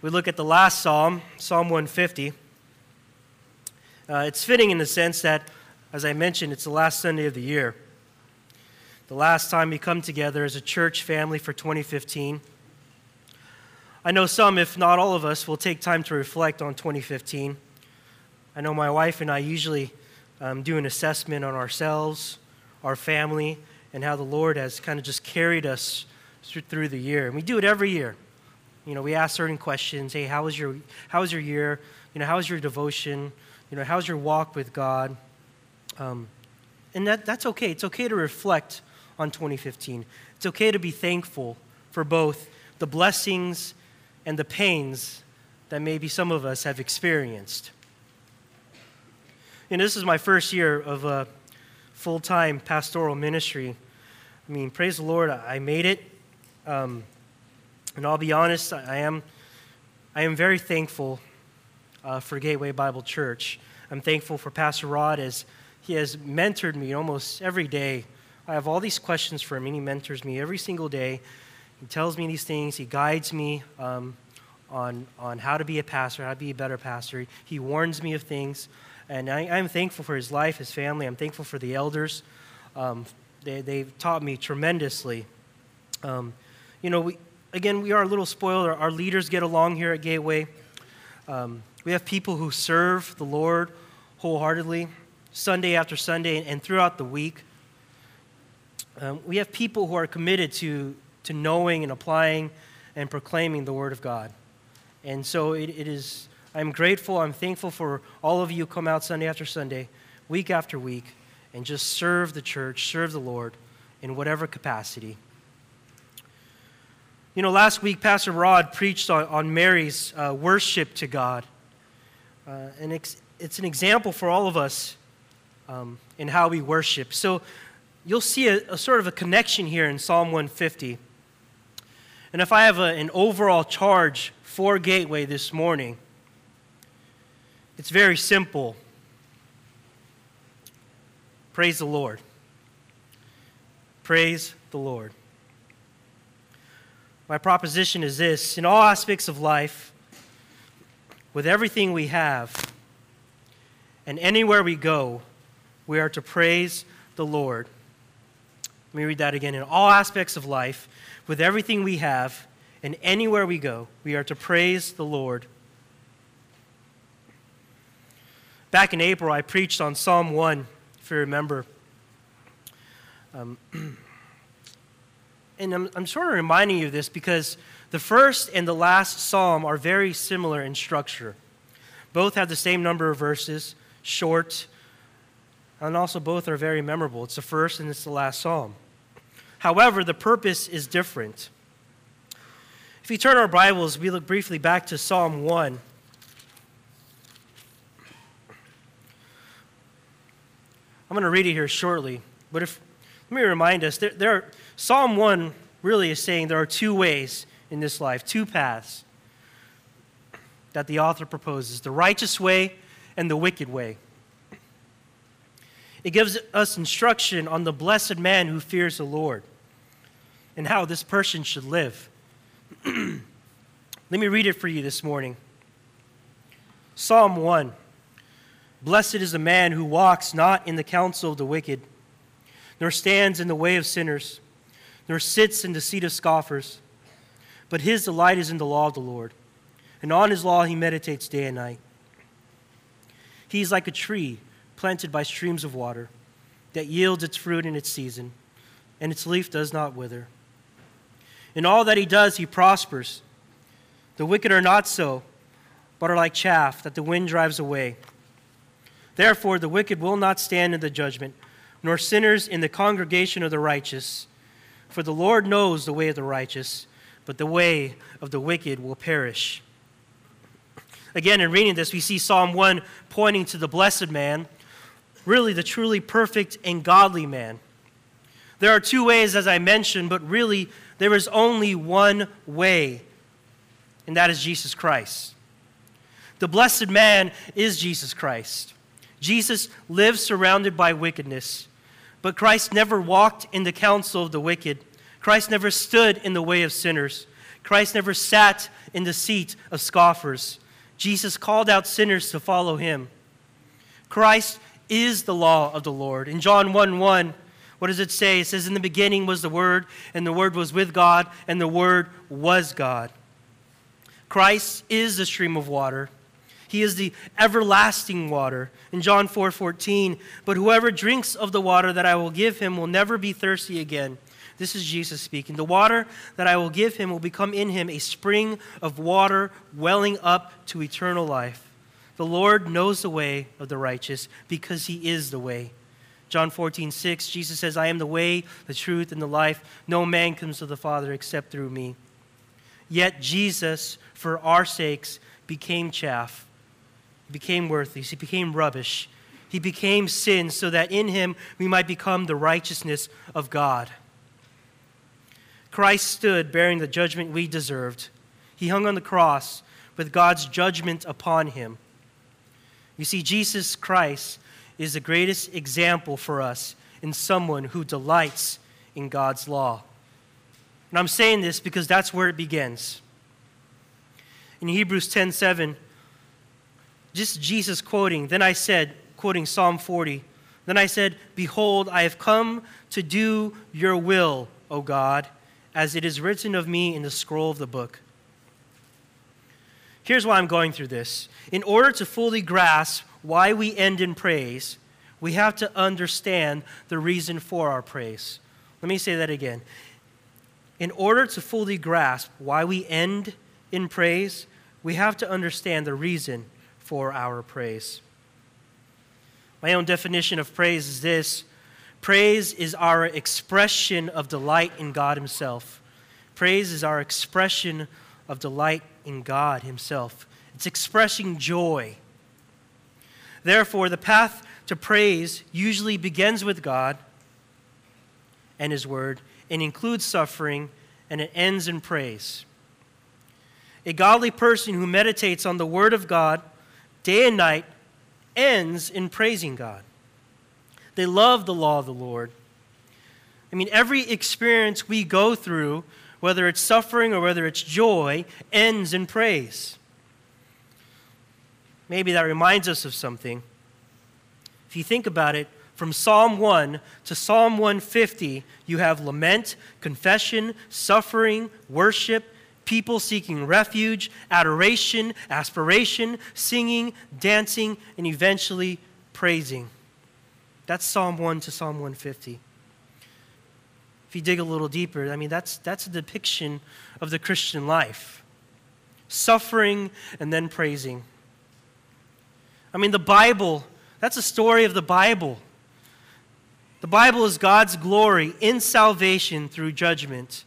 we look at the last psalm, Psalm 150. Uh, it's fitting in the sense that, as I mentioned, it's the last Sunday of the year. The last time we come together as a church family for 2015. I know some, if not all of us, will take time to reflect on 2015. I know my wife and I usually um, do an assessment on ourselves, our family, and how the Lord has kind of just carried us through the year. And we do it every year. You know, we ask certain questions. Hey, how was your how was your year? You know, how was your devotion? You know, how's your walk with God? Um, and that, that's okay. It's okay to reflect on 2015. It's okay to be thankful for both the blessings and the pains that maybe some of us have experienced. And this is my first year of a full time pastoral ministry. I mean, praise the Lord, I made it. Um, and I'll be honest, I am, I am very thankful uh, for Gateway Bible Church. I'm thankful for Pastor Rod as he has mentored me almost every day. I have all these questions for him, and he mentors me every single day. He tells me these things, he guides me um, on, on how to be a pastor, how to be a better pastor. He warns me of things. And I, am thankful for his life, his family. I'm thankful for the elders. Um, they, they've taught me tremendously. Um, you know, we, again, we are a little spoiled. Our, our leaders get along here at Gateway. Um, we have people who serve the Lord wholeheartedly, Sunday after Sunday, and throughout the week. Um, we have people who are committed to, to knowing and applying and proclaiming the Word of God. And so it, it is I'm grateful, I'm thankful for all of you who come out Sunday after Sunday, week after week, and just serve the church, serve the Lord in whatever capacity. You know, last week, Pastor Rod preached on, on Mary's uh, worship to God. Uh, and it's, it's, an example for all of us um, in how we worship. So you'll see a, a, sort of a connection here in Psalm 150. And if I have a, an overall charge for Gateway this morning, it's very simple. Praise the Lord. Praise the Lord. My proposition is this in all aspects of life, with everything we have, and anywhere we go, we are to praise the Lord. Let me read that again. In all aspects of life, with everything we have, and anywhere we go, we are to praise the Lord. Back in April, I preached on Psalm 1, if you remember. Um, and I'm, I'm sort of reminding you of this because the first and the last psalm are very similar in structure. Both have the same number of verses, short, and also both are very memorable. It's the first and it's the last psalm. However, the purpose is different. If you turn our Bibles, we look briefly back to Psalm 1. I'm going to read it here shortly. But if, let me remind us there, there are, Psalm 1 really is saying there are two ways in this life, two paths that the author proposes the righteous way and the wicked way. It gives us instruction on the blessed man who fears the Lord and how this person should live. Let me read it for you this morning. Psalm 1. Blessed is the man who walks not in the counsel of the wicked, nor stands in the way of sinners, nor sits in the seat of scoffers. But his delight is in the law of the Lord, and on his law he meditates day and night. He is like a tree planted by streams of water that yields its fruit in its season, and its leaf does not wither. In all that he does, he prospers. The wicked are not so, but are like chaff that the wind drives away. Therefore, the wicked will not stand in the judgment, nor sinners in the congregation of the righteous. For the Lord knows the way of the righteous, but the way of the wicked will perish. Again, in reading this, we see Psalm 1 pointing to the blessed man, really the truly perfect and godly man. There are two ways, as I mentioned, but really there is only one way, and that is Jesus Christ. The blessed man is Jesus Christ. Jesus lived surrounded by wickedness, but Christ never walked in the counsel of the wicked. Christ never stood in the way of sinners. Christ never sat in the seat of scoffers. Jesus called out sinners to follow him. Christ is the law of the Lord. In John 1 1, what does it say? It says, In the beginning was the Word, and the Word was with God, and the Word was God. Christ is the stream of water. He is the everlasting water. In John 4 14, but whoever drinks of the water that I will give him will never be thirsty again. This is Jesus speaking. The water that I will give him will become in him a spring of water welling up to eternal life. The Lord knows the way of the righteous because he is the way. John 14, 6, Jesus says, I am the way, the truth, and the life. No man comes to the Father except through me. Yet Jesus, for our sakes, became chaff he became worthless. He became rubbish. He became sin so that in him we might become the righteousness of God. Christ stood bearing the judgment we deserved. He hung on the cross with God's judgment upon him. You see, Jesus Christ is the greatest example for us in someone who delights in God's law. And I'm saying this because that's where it begins. In Hebrews 10 7, just Jesus quoting. Then I said, quoting Psalm 40, then I said, Behold, I have come to do your will, O God, as it is written of me in the scroll of the book. Here's why I'm going through this. In order to fully grasp why we end in praise, we have to understand the reason for our praise. Let me say that again. In order to fully grasp why we end in praise, we have to understand the reason for our praise. My own definition of praise is this praise is our expression of delight in God Himself. Praise is our expression of delight in God Himself. It's expressing joy. Therefore, the path to praise usually begins with God and His Word and includes suffering and it ends in praise. A godly person who meditates on the Word of God day and night, ends in praising God. They love the law of the Lord. I mean, every experience we go through, whether it's suffering or whether it's joy, ends in praise. Maybe that reminds us of something. If you think about it, from Psalm 1 to Psalm 150, you have lament, confession, suffering, worship, people seeking refuge, adoration, aspiration, singing, dancing, and eventually praising. That's Psalm 1 to Psalm 150. If you dig a little deeper, I mean, that's, that's a depiction of the Christian life suffering and then praising. I mean, the Bible, that's a story of the Bible. The Bible is God's glory in salvation through judgment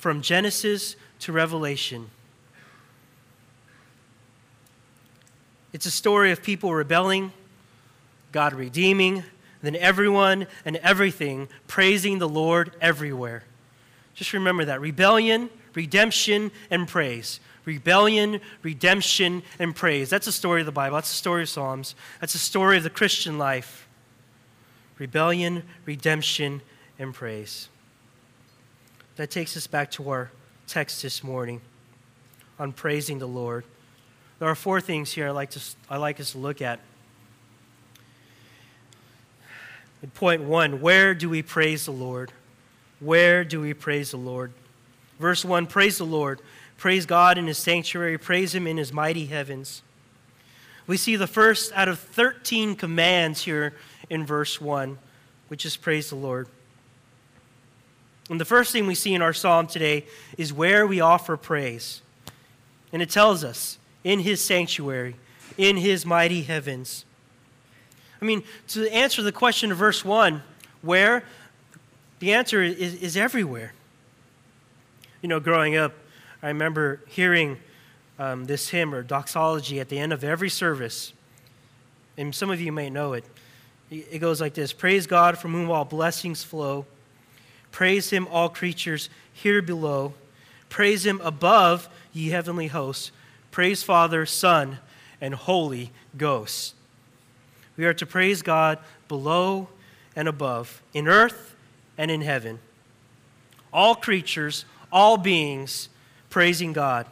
from Genesis to Revelation. It's a story of people rebelling, God redeeming, then everyone and everything praising the Lord everywhere. Just remember that rebellion, redemption, and praise. Rebellion, redemption, and praise. That's the story of the Bible. That's the story of Psalms. That's the story of the Christian life. Rebellion, redemption, and praise that takes us back to our text this morning on praising the Lord. There are four things here I like, to, I like us to look at. point one where do we praise the Lord? Where do we praise the Lord? Verse 1 Praise the Lord. Praise God in his sanctuary. Praise him in his mighty heavens. We see the first out of 13 commands here in verse 1, which is praise the Lord. And the first thing we see in our psalm today is where we offer praise. And it tells us in his sanctuary, in his mighty heavens. I mean, to answer the question of verse 1, where? The answer is, is everywhere. You know, growing up, I remember hearing um, this hymn or doxology at the end of every service. And some of you may know it. It goes like this Praise God from whom all blessings flow. Praise him, all creatures here below. Praise him above, ye heavenly hosts. Praise Father, Son, and Holy Ghost. We are to praise God below and above, in earth and in heaven. All creatures, all beings praising God.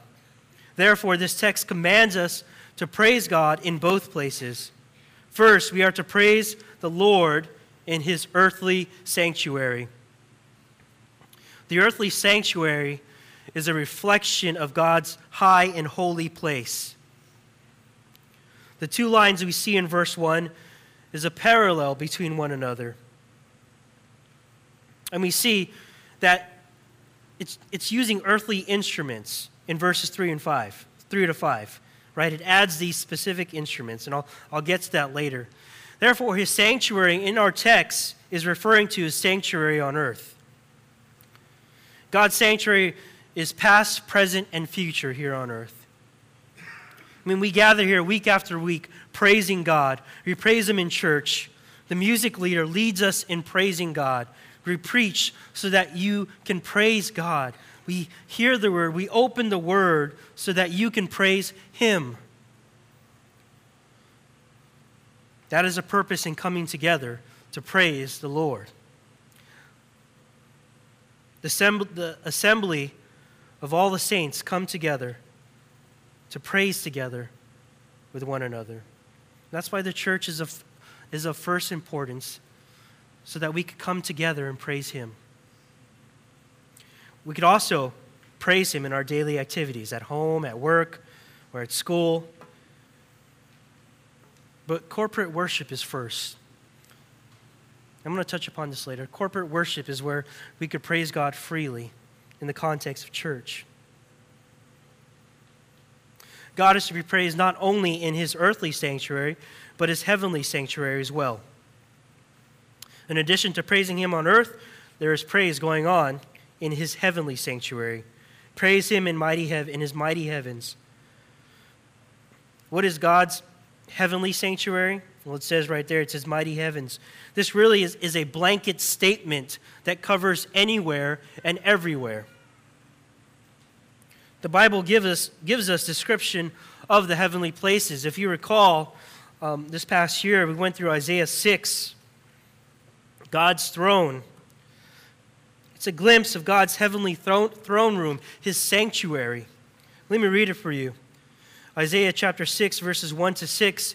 Therefore, this text commands us to praise God in both places. First, we are to praise the Lord in his earthly sanctuary. The earthly sanctuary is a reflection of God's high and holy place. The two lines we see in verse 1 is a parallel between one another. And we see that it's, it's using earthly instruments in verses 3 and 5, 3 to 5, right? It adds these specific instruments, and I'll, I'll get to that later. Therefore, his sanctuary in our text is referring to his sanctuary on earth. God's sanctuary is past, present, and future here on earth. I mean, we gather here week after week praising God. We praise Him in church. The music leader leads us in praising God. We preach so that you can praise God. We hear the word, we open the word so that you can praise Him. That is a purpose in coming together to praise the Lord. The assembly of all the saints come together to praise together with one another. That's why the church is of, is of first importance so that we could come together and praise Him. We could also praise Him in our daily activities at home, at work, or at school. But corporate worship is first. I'm going to touch upon this later. Corporate worship is where we could praise God freely in the context of church. God is to be praised not only in his earthly sanctuary, but his heavenly sanctuary as well. In addition to praising him on earth, there is praise going on in his heavenly sanctuary. Praise him in, mighty hev- in his mighty heavens. What is God's heavenly sanctuary? Well, it says right there, it says mighty heavens. This really is, is a blanket statement that covers anywhere and everywhere. The Bible gives us, gives us description of the heavenly places. If you recall, um, this past year we went through Isaiah 6 God's throne. It's a glimpse of God's heavenly throne, throne room, his sanctuary. Let me read it for you. Isaiah chapter 6, verses 1 to 6.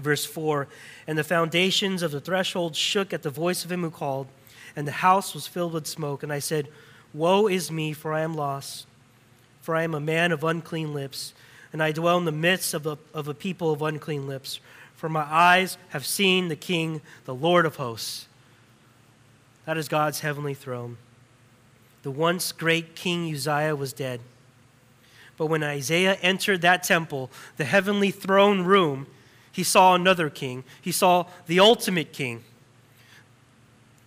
Verse 4 And the foundations of the threshold shook at the voice of him who called, and the house was filled with smoke. And I said, Woe is me, for I am lost, for I am a man of unclean lips, and I dwell in the midst of a, of a people of unclean lips. For my eyes have seen the King, the Lord of hosts. That is God's heavenly throne. The once great King Uzziah was dead. But when Isaiah entered that temple, the heavenly throne room, he saw another king. He saw the ultimate king,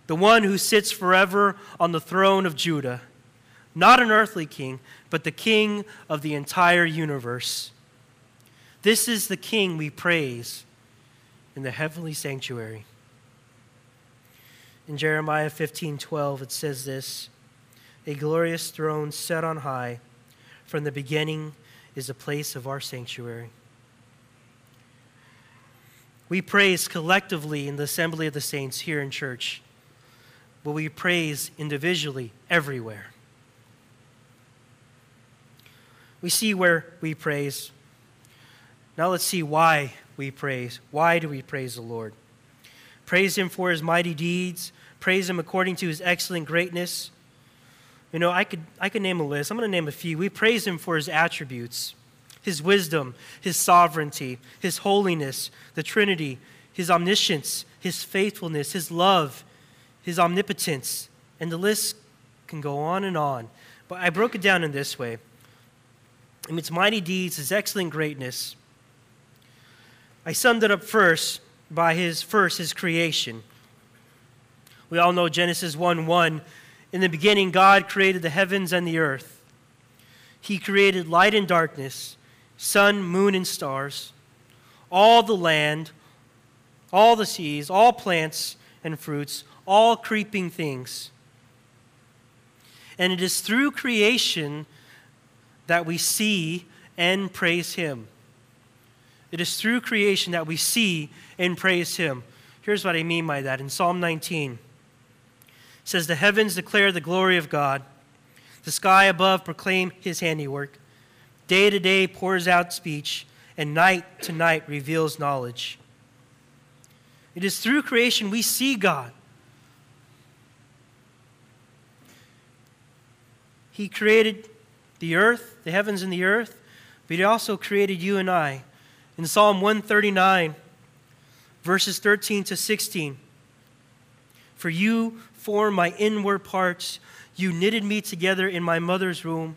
the one who sits forever on the throne of Judah. Not an earthly king, but the king of the entire universe. This is the king we praise in the heavenly sanctuary. In Jeremiah 15:12 it says this, a glorious throne set on high from the beginning is the place of our sanctuary. We praise collectively in the assembly of the saints here in church, but we praise individually everywhere. We see where we praise. Now let's see why we praise. Why do we praise the Lord? Praise him for his mighty deeds. Praise him according to his excellent greatness. You know, I could, I could name a list. I'm going to name a few. We praise him for his attributes his wisdom, his sovereignty, his holiness, the Trinity, his omniscience, his faithfulness, his love, his omnipotence. And the list can go on and on. But I broke it down in this way. In its mighty deeds, his excellent greatness. I summed it up first by his first his creation. We all know Genesis 1 1. In the beginning, God created the heavens and the earth. He created light and darkness, sun, moon, and stars, all the land, all the seas, all plants and fruits, all creeping things. And it is through creation that we see and praise Him. It is through creation that we see and praise Him. Here's what I mean by that. In Psalm 19, it says, The heavens declare the glory of God, the sky above proclaim His handiwork. Day to day pours out speech, and night to night reveals knowledge. It is through creation we see God. He created the earth, the heavens and the earth, but He also created you and I. In Psalm 139, verses 13 to 16, For you formed my inward parts, you knitted me together in my mother's womb.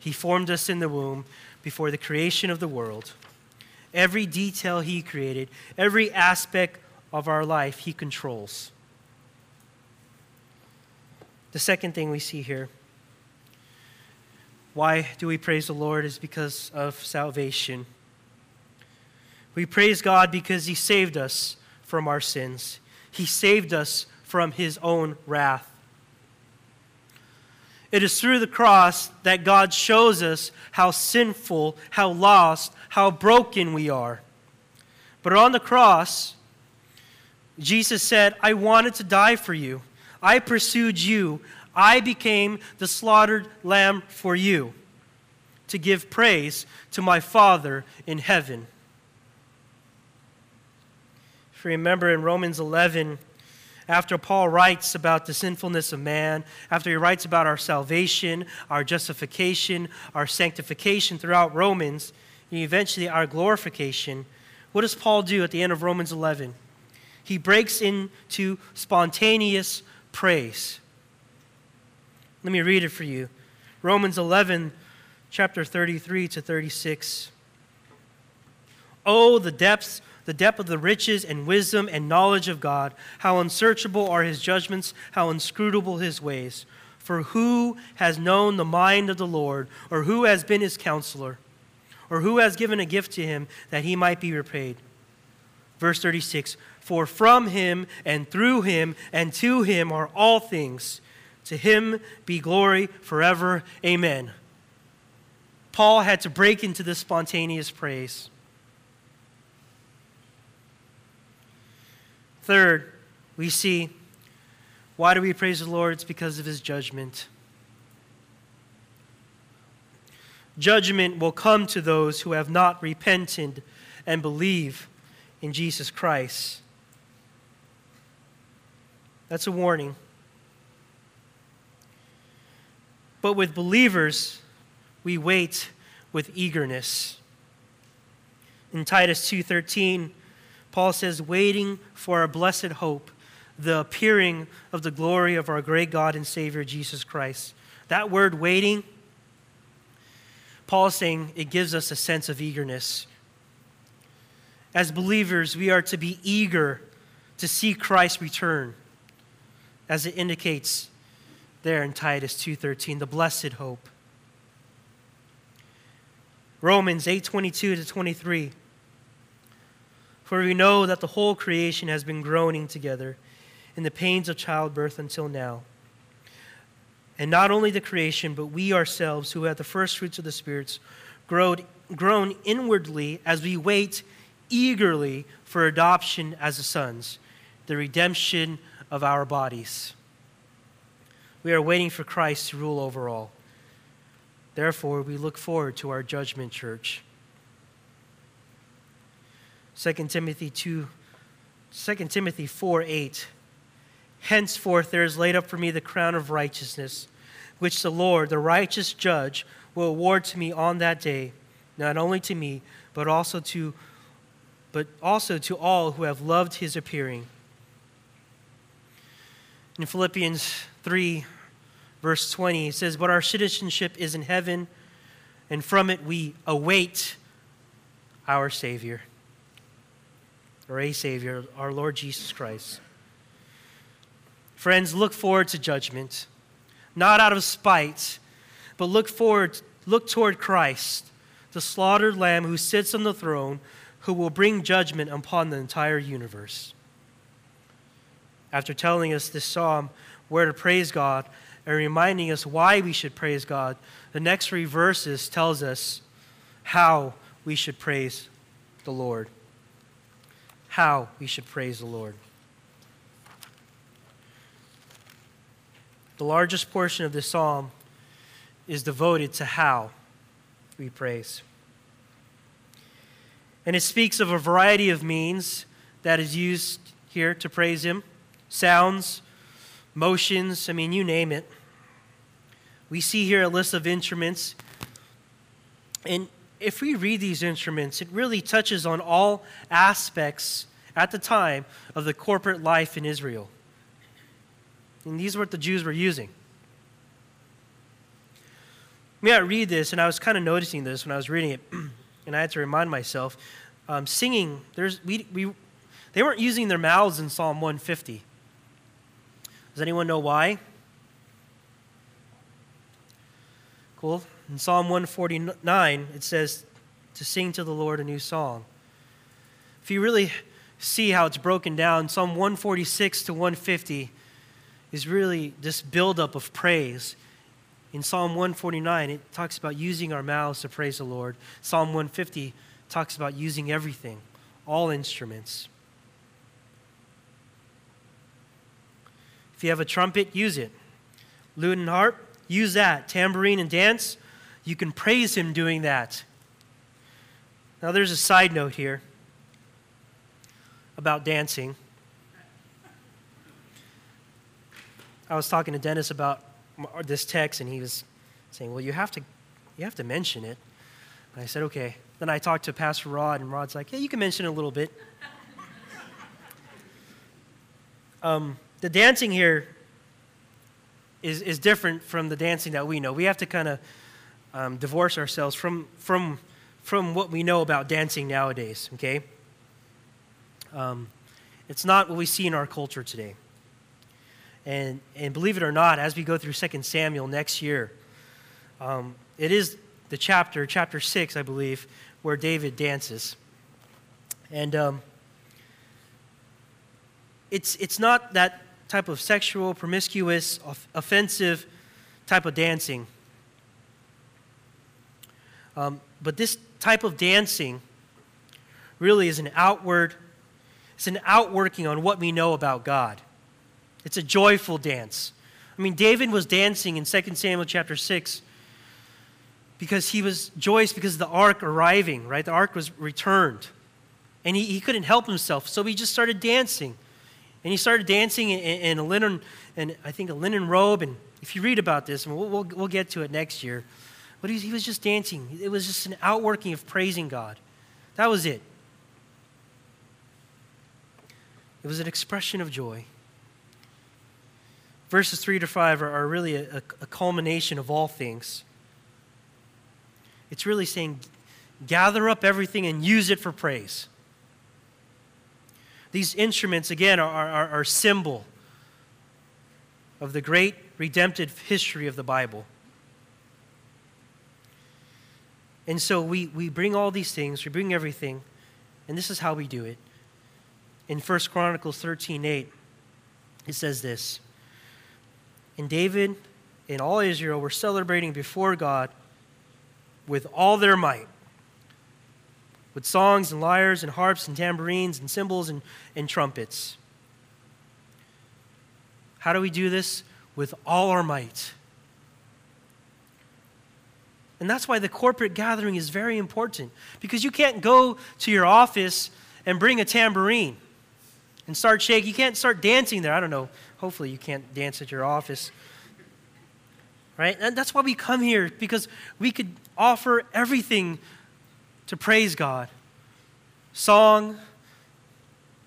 He formed us in the womb before the creation of the world. Every detail He created, every aspect of our life, He controls. The second thing we see here why do we praise the Lord is because of salvation. We praise God because He saved us from our sins. He saved us from His own wrath. It is through the cross that God shows us how sinful, how lost, how broken we are. But on the cross, Jesus said, I wanted to die for you. I pursued you. I became the slaughtered lamb for you to give praise to my Father in heaven. If you remember in Romans 11, after Paul writes about the sinfulness of man, after he writes about our salvation, our justification, our sanctification throughout Romans, and eventually our glorification, what does Paul do at the end of Romans 11? He breaks into spontaneous praise. Let me read it for you. Romans 11, chapter 33 to 36. Oh, the depths, the depth of the riches and wisdom and knowledge of God. How unsearchable are his judgments, how inscrutable his ways. For who has known the mind of the Lord, or who has been his counselor, or who has given a gift to him that he might be repaid? Verse 36 For from him and through him and to him are all things. To him be glory forever. Amen. Paul had to break into this spontaneous praise. Third, we see why do we praise the Lord? It's because of his judgment. Judgment will come to those who have not repented and believe in Jesus Christ. That's a warning. But with believers, we wait with eagerness. In Titus 2:13, Paul says, "Waiting for our blessed hope, the appearing of the glory of our great God and Savior Jesus Christ." That word waiting, Paul is saying it gives us a sense of eagerness. As believers, we are to be eager to see Christ return, as it indicates there in Titus 2:13, the blessed hope. Romans 8:22 to 23. For we know that the whole creation has been groaning together in the pains of childbirth until now. And not only the creation, but we ourselves, who have the first fruits of the spirits, groan inwardly as we wait eagerly for adoption as the sons, the redemption of our bodies. We are waiting for Christ to rule over all. Therefore, we look forward to our judgment, church. 2 Timothy 2, 2 Timothy 4 8. Henceforth there is laid up for me the crown of righteousness, which the Lord, the righteous judge, will award to me on that day, not only to me, but also to but also to all who have loved his appearing. In Philippians 3, verse 20, it says, But our citizenship is in heaven, and from it we await our Savior, or a Savior, our Lord Jesus Christ. Friends, look forward to judgment, not out of spite, but look forward, look toward Christ the slaughtered lamb who sits on the throne, who will bring judgment upon the entire universe. After telling us this psalm, where to praise God, and reminding us why we should praise God, the next three verses tells us how we should praise the Lord. How we should praise the Lord. The largest portion of this psalm is devoted to how we praise. And it speaks of a variety of means that is used here to praise Him sounds, motions, I mean, you name it. We see here a list of instruments. And if we read these instruments, it really touches on all aspects at the time of the corporate life in Israel. And these were what the Jews were using. May I read this, and I was kind of noticing this when I was reading it, and I had to remind myself. Um, singing, there's, we, we, they weren't using their mouths in Psalm 150. Does anyone know why? Cool. In Psalm 149, it says to sing to the Lord a new song. If you really see how it's broken down, Psalm 146 to 150 is really this buildup of praise in Psalm 149, it talks about using our mouths to praise the Lord. Psalm 150 talks about using everything, all instruments. If you have a trumpet, use it. Lute and harp, use that. Tambourine and dance, you can praise Him doing that. Now, there's a side note here about dancing. I was talking to Dennis about this text, and he was saying, "Well, you have to, you have to mention it." And I said, "Okay." Then I talked to Pastor Rod, and Rod's like, "Yeah, you can mention it a little bit." um, the dancing here is is different from the dancing that we know. We have to kind of um, divorce ourselves from from from what we know about dancing nowadays. Okay. Um, it's not what we see in our culture today. And, and believe it or not, as we go through 2 Samuel next year, um, it is the chapter, chapter 6, I believe, where David dances. And um, it's, it's not that type of sexual, promiscuous, offensive type of dancing. Um, but this type of dancing really is an outward, it's an outworking on what we know about God. It's a joyful dance. I mean, David was dancing in 2 Samuel chapter 6 because he was joyous because of the ark arriving, right? The ark was returned. And he, he couldn't help himself, so he just started dancing. And he started dancing in, in a linen, and I think a linen robe. And if you read about this, and we'll, we'll, we'll get to it next year, but he, was just dancing. It was just an outworking of praising God. That was it. It was an expression of joy verses 3 to 5 are, are really a, a culmination of all things. It's really saying, gather up everything and use it for praise. These instruments, again, are, are, are symbol of the great redemptive history of the Bible. And so we, we bring all these things, we bring everything, and this is how we do it. In 1 Chronicles 13 8, it says this and David and all Israel were celebrating before God with all their might, with songs and lyres and harps and tambourines and cymbals and, and trumpets. How do we do this? With all our might. And that's why the corporate gathering is very important because you can't go to your office and bring a tambourine and start shaking. You can't start dancing there. I don't know. Hopefully, you can't dance at your office. Right? And that's why we come here, because we could offer everything to praise God. Song,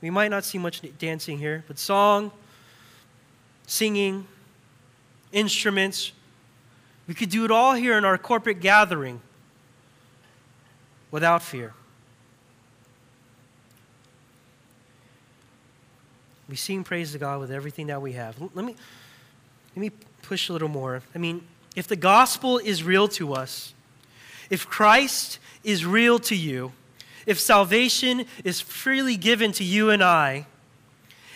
we might not see much dancing here, but song, singing, instruments, we could do it all here in our corporate gathering without fear. We sing praise to God with everything that we have. Let me, let me push a little more. I mean, if the gospel is real to us, if Christ is real to you, if salvation is freely given to you and I,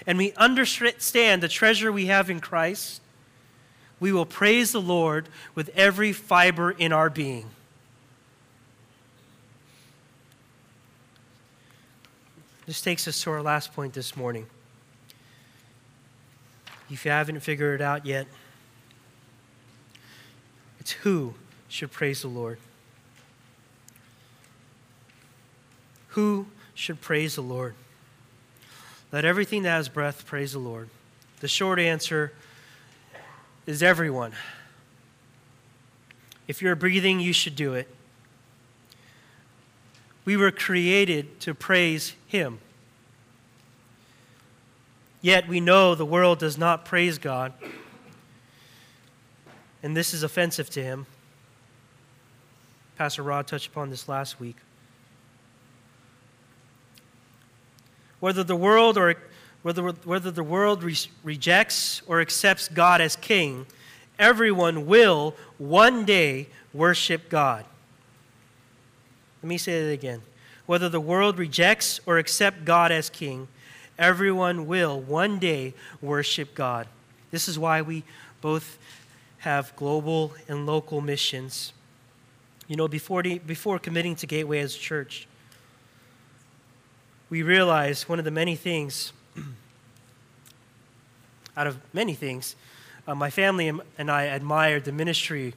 and we understand the treasure we have in Christ, we will praise the Lord with every fiber in our being. This takes us to our last point this morning. If you haven't figured it out yet, it's who should praise the Lord. Who should praise the Lord? Let everything that has breath praise the Lord. The short answer is everyone. If you're breathing, you should do it. We were created to praise Him. Yet we know the world does not praise God, and this is offensive to Him. Pastor Rod touched upon this last week. Whether the world or whether, whether the world re- rejects or accepts God as king, everyone will one day worship God. Let me say that again. Whether the world rejects or accepts God as king, everyone will one day worship God. This is why we both have global and local missions. You know, before, the, before committing to Gateway as a church, we realized one of the many things, out of many things, uh, my family and I admired the ministry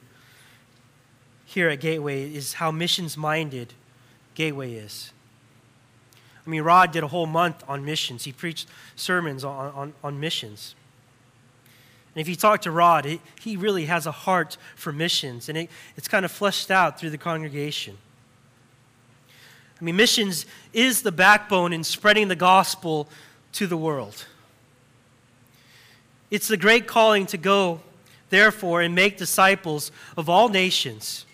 here at Gateway is how missions minded Gateway is. I mean, Rod did a whole month on missions. He preached sermons on, on, on missions. And if you talk to Rod, he, he really has a heart for missions, and it, it's kind of fleshed out through the congregation. I mean, missions is the backbone in spreading the gospel to the world. It's the great calling to go, therefore, and make disciples of all nations.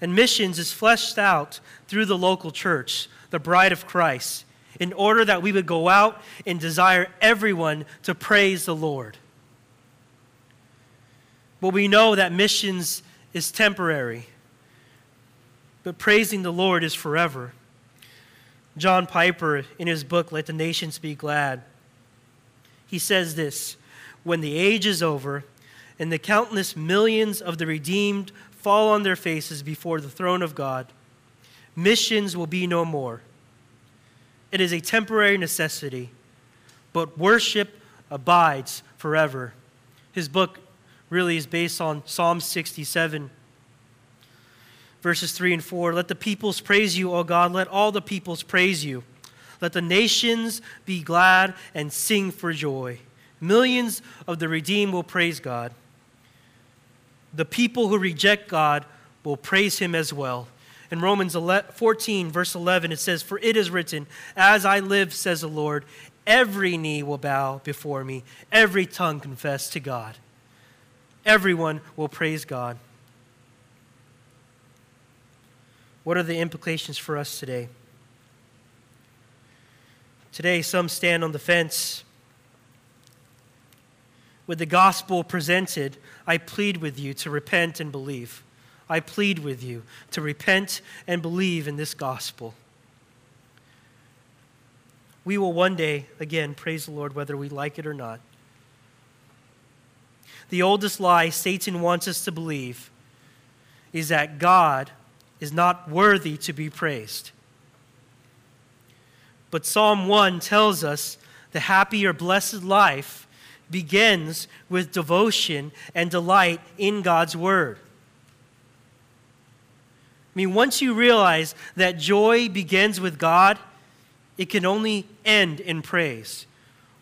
And missions is fleshed out through the local church, the bride of Christ, in order that we would go out and desire everyone to praise the Lord. But we know that missions is temporary but praising the Lord is forever. John Piper, in his book, Let the Nations Be Glad, he says this When the age is over, and the countless millions of the redeemed fall on their faces before the throne of God, missions will be no more. It is a temporary necessity, but worship abides forever. His book really is based on Psalm 67 verses 3 and 4 Let the peoples praise you, O God. Let all the peoples praise you. Let the nations be glad and sing for joy. Millions of the redeemed will praise God. The people who reject God will praise him as well. In Romans 14, verse 11, it says, For it is written, As I live, says the Lord, every knee will bow before me, every tongue confess to God. Everyone will praise God. What are the implications for us today? Today, some stand on the fence. With the gospel presented, I plead with you to repent and believe. I plead with you to repent and believe in this gospel. We will one day, again, praise the Lord whether we like it or not. The oldest lie Satan wants us to believe is that God is not worthy to be praised. But Psalm 1 tells us the happy or blessed life begins with devotion and delight in God's Word. I mean, once you realize that joy begins with God, it can only end in praise.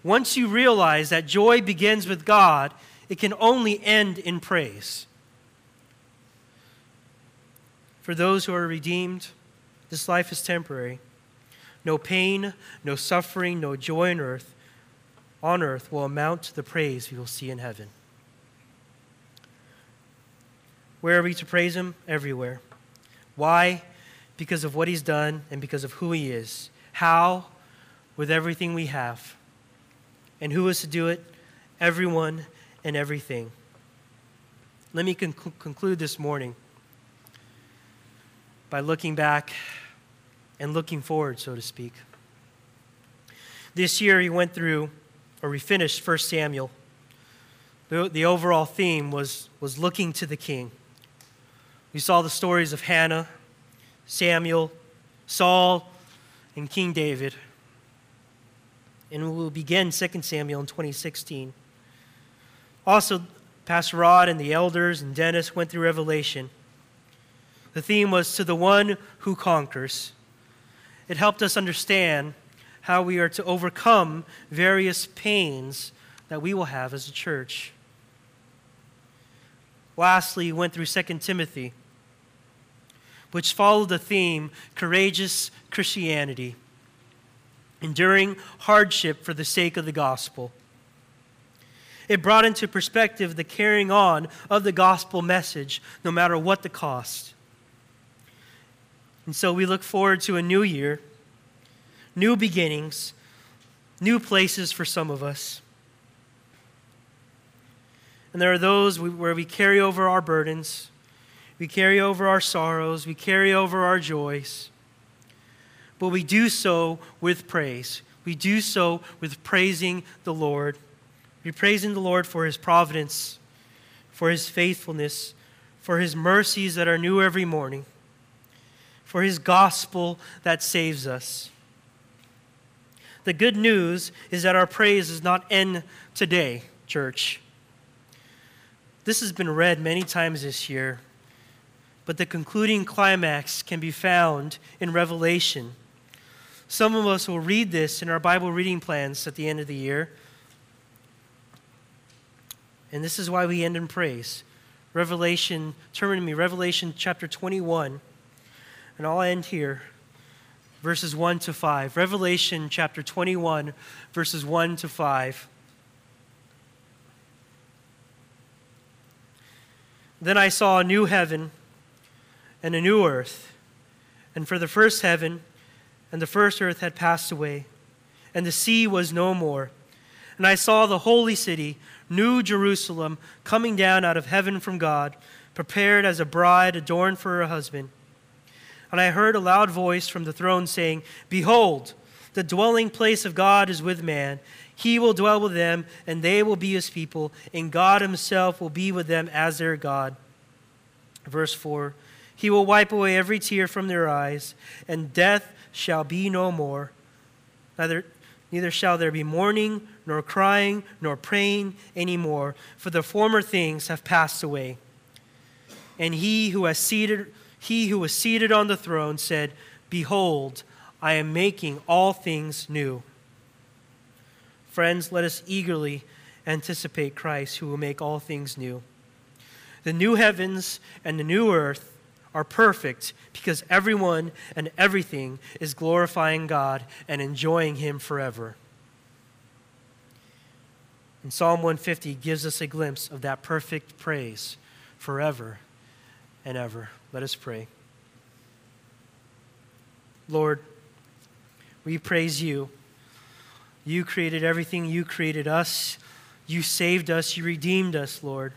Once you realize that joy begins with God, it can only end in praise. For those who are redeemed, this life is temporary. No pain, no suffering, no joy on earth, on earth will amount to the praise we will see in heaven. Where are we to praise him? Everywhere. Why? Because of what he's done and because of who he is. How? With everything we have. And who is to do it? Everyone and everything. Let me conc- conclude this morning by looking back and looking forward, so to speak. This year, he went through, or we finished 1 Samuel. The, the overall theme was, was looking to the king. We saw the stories of Hannah, Samuel, Saul, and King David. And we will begin 2 Samuel in 2016. Also, Pastor Rod and the elders and Dennis went through Revelation. The theme was to the one who conquers. It helped us understand how we are to overcome various pains that we will have as a church. Lastly, we went through 2 Timothy which followed the theme courageous Christianity, enduring hardship for the sake of the gospel. It brought into perspective the carrying on of the gospel message, no matter what the cost. And so we look forward to a new year, new beginnings, new places for some of us. And there are those where we carry over our burdens we carry over our sorrows, we carry over our joys. But we do so with praise. We do so with praising the Lord. We praising the Lord for his providence, for his faithfulness, for his mercies that are new every morning, for his gospel that saves us. The good news is that our praise does not end today, church. This has been read many times this year but the concluding climax can be found in Revelation. Some of us will read this in our Bible reading plans at the end of the year. And this is why we end in praise. Revelation, turn to me, Revelation chapter 21. And I'll end here, verses 1 to 5. Revelation chapter 21, verses 1 to 5. Then I saw a new heaven and a new earth. And for the first heaven and the first earth had passed away, and the sea was no more. And I saw the holy city, New Jerusalem, coming down out of heaven from God, prepared as a bride adorned for her husband. And I heard a loud voice from the throne saying, Behold, the dwelling place of God is with man. He will dwell with them, and they will be his people, and God himself will be with them as their God. Verse 4 he will wipe away every tear from their eyes, and death shall be no more. Neither, neither shall there be mourning, nor crying, nor praying any more, for the former things have passed away. And he who has seated he who was seated on the throne said, Behold, I am making all things new. Friends, let us eagerly anticipate Christ who will make all things new. The new heavens and the new earth are perfect because everyone and everything is glorifying God and enjoying Him forever. And Psalm 150 gives us a glimpse of that perfect praise forever and ever. Let us pray. Lord, we praise you. You created everything, you created us, you saved us, you redeemed us, Lord.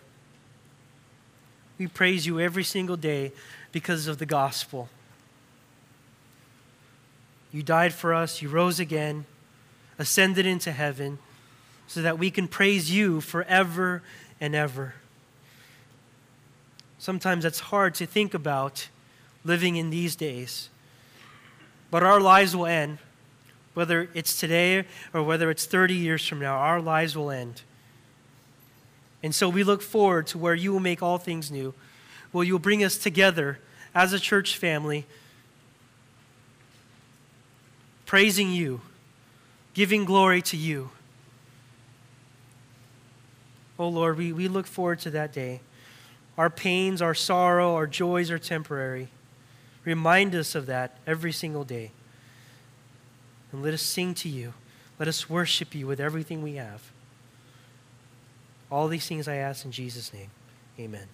We praise you every single day because of the gospel. You died for us, you rose again, ascended into heaven, so that we can praise you forever and ever. Sometimes it's hard to think about living in these days. But our lives will end. Whether it's today or whether it's 30 years from now, our lives will end. And so we look forward to where you will make all things new. where you will bring us together as a church family, praising you, giving glory to you. Oh Lord, we, we look forward to that day. Our pains, our sorrow, our joys are temporary. Remind us of that every single day. And let us sing to you. Let us worship you with everything we have. All these things I ask in Jesus' name. Amen.